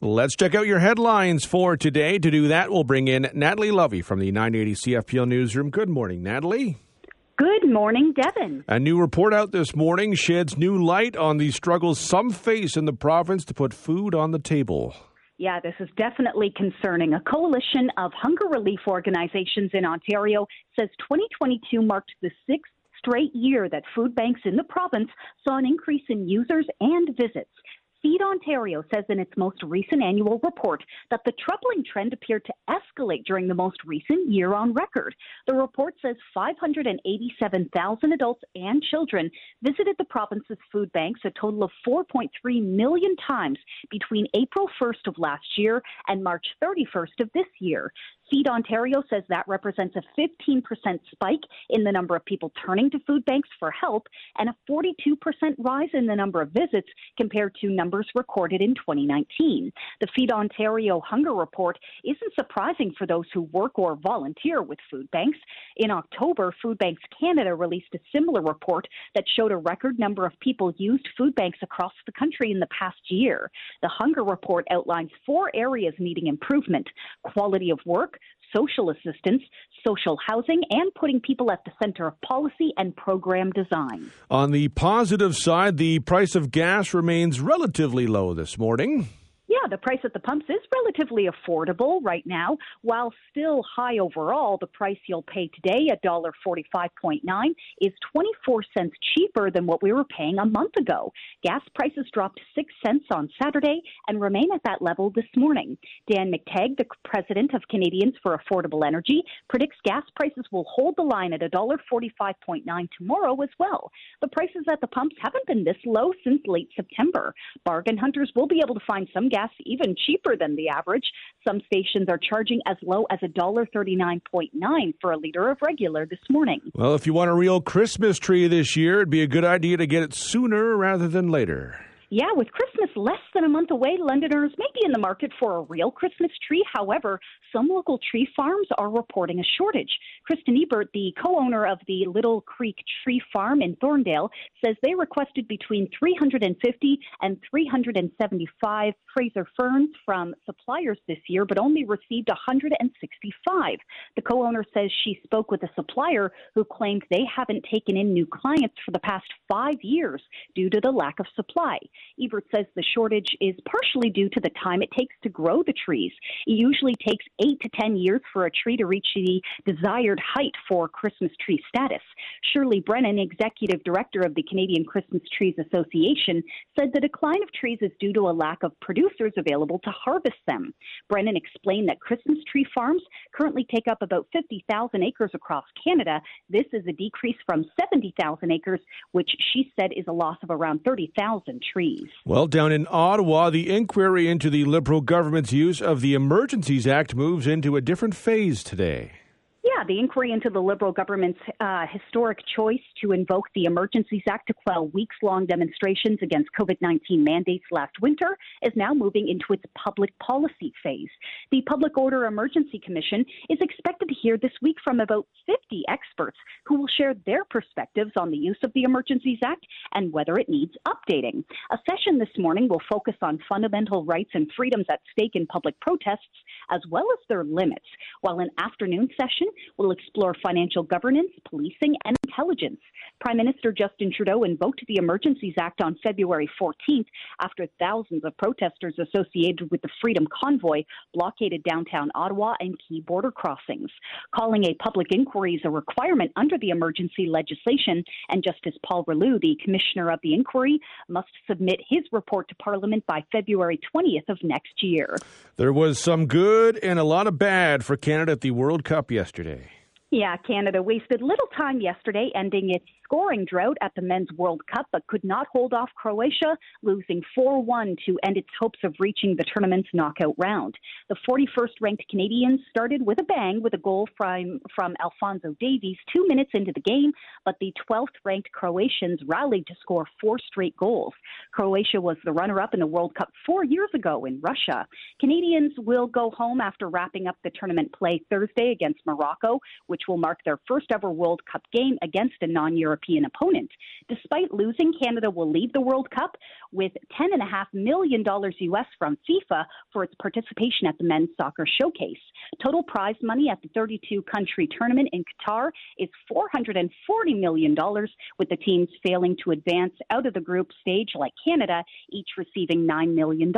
Let's check out your headlines for today. To do that, we'll bring in Natalie Lovie from the 980 CFPL Newsroom. Good morning, Natalie. Good morning, Devon. A new report out this morning sheds new light on the struggles some face in the province to put food on the table. Yeah, this is definitely concerning. A coalition of hunger relief organizations in Ontario says 2022 marked the sixth straight year that food banks in the province saw an increase in users and visits. Feed Ontario says in its most recent annual report that the troubling trend appeared to escalate during the most recent year on record. The report says 587,000 adults and children visited the province's food banks a total of 4.3 million times between April 1st of last year and March 31st of this year. Feed Ontario says that represents a 15% spike in the number of people turning to food banks for help and a 42% rise in the number of visits compared to numbers recorded in 2019. The Feed Ontario Hunger Report isn't surprising for those who work or volunteer with food banks. In October, Food Banks Canada released a similar report that showed a record number of people used food banks across the country in the past year. The Hunger Report outlines four areas needing improvement quality of work, social assistance, social housing, and putting people at the center of policy and program design. On the positive side, the price of gas remains relatively low this morning yeah, the price at the pumps is relatively affordable right now. While still high overall, the price you'll pay today, $1.45.9, is 24 cents cheaper than what we were paying a month ago. Gas prices dropped 6 cents on Saturday and remain at that level this morning. Dan McTeague, the president of Canadians for Affordable Energy, predicts gas prices will hold the line at $1.45.9 tomorrow as well. The prices at the pumps haven't been this low since late September. Bargain hunters will be able to find some gas even cheaper than the average. Some stations are charging as low as $1.39.9 for a liter of regular this morning. Well, if you want a real Christmas tree this year, it'd be a good idea to get it sooner rather than later. Yeah, with Christmas less than a month away, Londoners may be in the market for a real Christmas tree. However, some local tree farms are reporting a shortage. Kristen Ebert, the co owner of the Little Creek Tree Farm in Thorndale, says they requested between 350 and 375 Fraser firs from suppliers this year, but only received 165. The co owner says she spoke with a supplier who claimed they haven't taken in new clients for the past five years due to the lack of supply. Ebert says the shortage is partially due to the time it takes to grow the trees. It usually takes eight to 10 years for a tree to reach the desired height for Christmas tree status. Shirley Brennan, executive director of the Canadian Christmas Trees Association, said the decline of trees is due to a lack of producers available to harvest them. Brennan explained that Christmas tree farms currently take up about 50,000 acres across Canada. This is a decrease from 70,000 acres, which she said is a loss of around 30,000 trees. Well, down in Ottawa, the inquiry into the Liberal government's use of the Emergencies Act moves into a different phase today. Yeah, the inquiry into the Liberal government's uh, historic choice to invoke the Emergencies Act to quell weeks long demonstrations against COVID 19 mandates last winter is now moving into its public policy phase. The Public Order Emergency Commission is expected to hear this week from about 50 experts who will share their perspectives on the use of the Emergencies Act and whether it needs updating. A session this morning will focus on fundamental rights and freedoms at stake in public protests, as well as their limits, while an afternoon session will explore financial governance, policing, and intelligence. Prime Minister Justin Trudeau invoked the Emergencies Act on February 14th after thousands of protesters associated with the Freedom Convoy blockaded downtown Ottawa and key border crossings. Calling a public inquiry is a requirement under the emergency legislation, and Justice Paul Rouleau, the commissioner of the inquiry, must submit his report to Parliament by February 20th of next year. There was some good and a lot of bad for Canada at the World Cup yesterday. Yeah, Canada wasted little time yesterday, ending its scoring drought at the Men's World Cup, but could not hold off Croatia, losing 4 1 to end its hopes of reaching the tournament's knockout round. The 41st ranked Canadians started with a bang with a goal from, from Alfonso Davies two minutes into the game, but the 12th ranked Croatians rallied to score four straight goals. Croatia was the runner up in the World Cup four years ago in Russia. Canadians will go home after wrapping up the tournament play Thursday against Morocco, which will mark their first ever World Cup game against a non European European opponent. Despite losing, Canada will leave the World Cup with $10.5 million US from FIFA for its participation at the men's soccer showcase. Total prize money at the 32 country tournament in Qatar is $440 million, with the teams failing to advance out of the group stage like Canada, each receiving $9 million.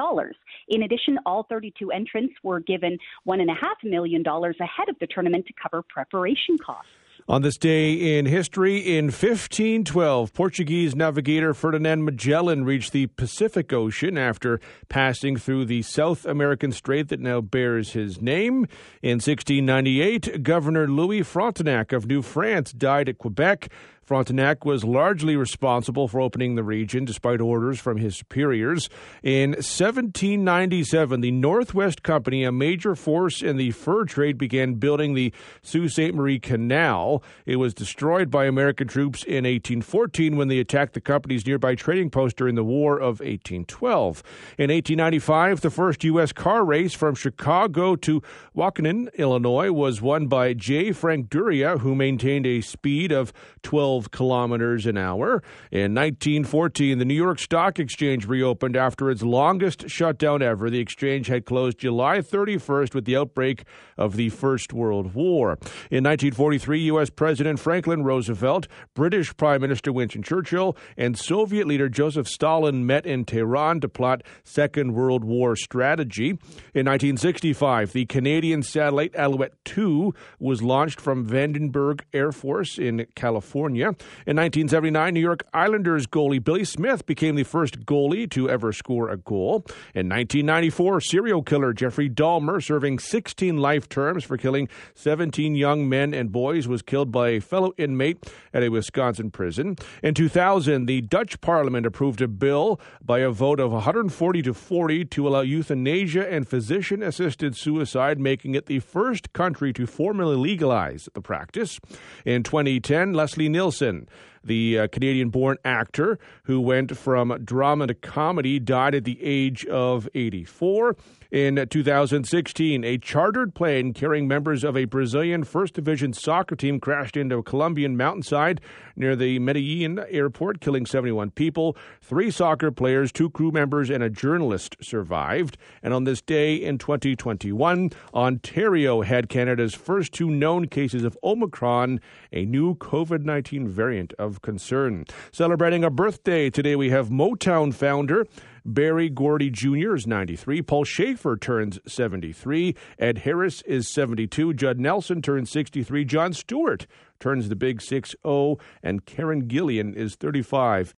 In addition, all 32 entrants were given $1.5 million ahead of the tournament to cover preparation costs. On this day in history, in 1512, Portuguese navigator Ferdinand Magellan reached the Pacific Ocean after passing through the South American strait that now bears his name. In 1698, Governor Louis Frontenac of New France died at Quebec Frontenac was largely responsible for opening the region despite orders from his superiors. In 1797, the Northwest Company, a major force in the fur trade, began building the Sault Ste. Marie Canal. It was destroyed by American troops in 1814 when they attacked the company's nearby trading post during the War of 1812. In 1895, the first U.S. car race from Chicago to Waukegan, Illinois, was won by J. Frank Duryea, who maintained a speed of 12 12 kilometers an hour. In 1914, the New York Stock Exchange reopened after its longest shutdown ever. The exchange had closed July 31st with the outbreak of the First World War. In 1943, U.S. President Franklin Roosevelt, British Prime Minister Winston Churchill, and Soviet leader Joseph Stalin met in Tehran to plot Second World War strategy. In 1965, the Canadian satellite Alouette 2 was launched from Vandenberg Air Force in California. In 1979, New York Islanders goalie Billy Smith became the first goalie to ever score a goal. In 1994, serial killer Jeffrey Dahmer, serving 16 life terms for killing 17 young men and boys, was killed by a fellow inmate at a Wisconsin prison. In 2000, the Dutch parliament approved a bill by a vote of 140 to 40 to allow euthanasia and physician assisted suicide, making it the first country to formally legalize the practice. In 2010, Leslie Nielsen Nielsen, the uh, Canadian born actor who went from drama to comedy, died at the age of 84. In 2016, a chartered plane carrying members of a Brazilian First Division soccer team crashed into a Colombian mountainside near the Medellin airport, killing 71 people. Three soccer players, two crew members, and a journalist survived. And on this day in 2021, Ontario had Canada's first two known cases of Omicron, a new COVID 19 variant of concern. Celebrating a birthday today, we have Motown founder Berry Gordy Jr. is 93. Paul Shaffer turns 73. Ed Harris is 72. Judd Nelson turns 63. Jon Stewart turns the big 6 0. And Karen Gillan is 35.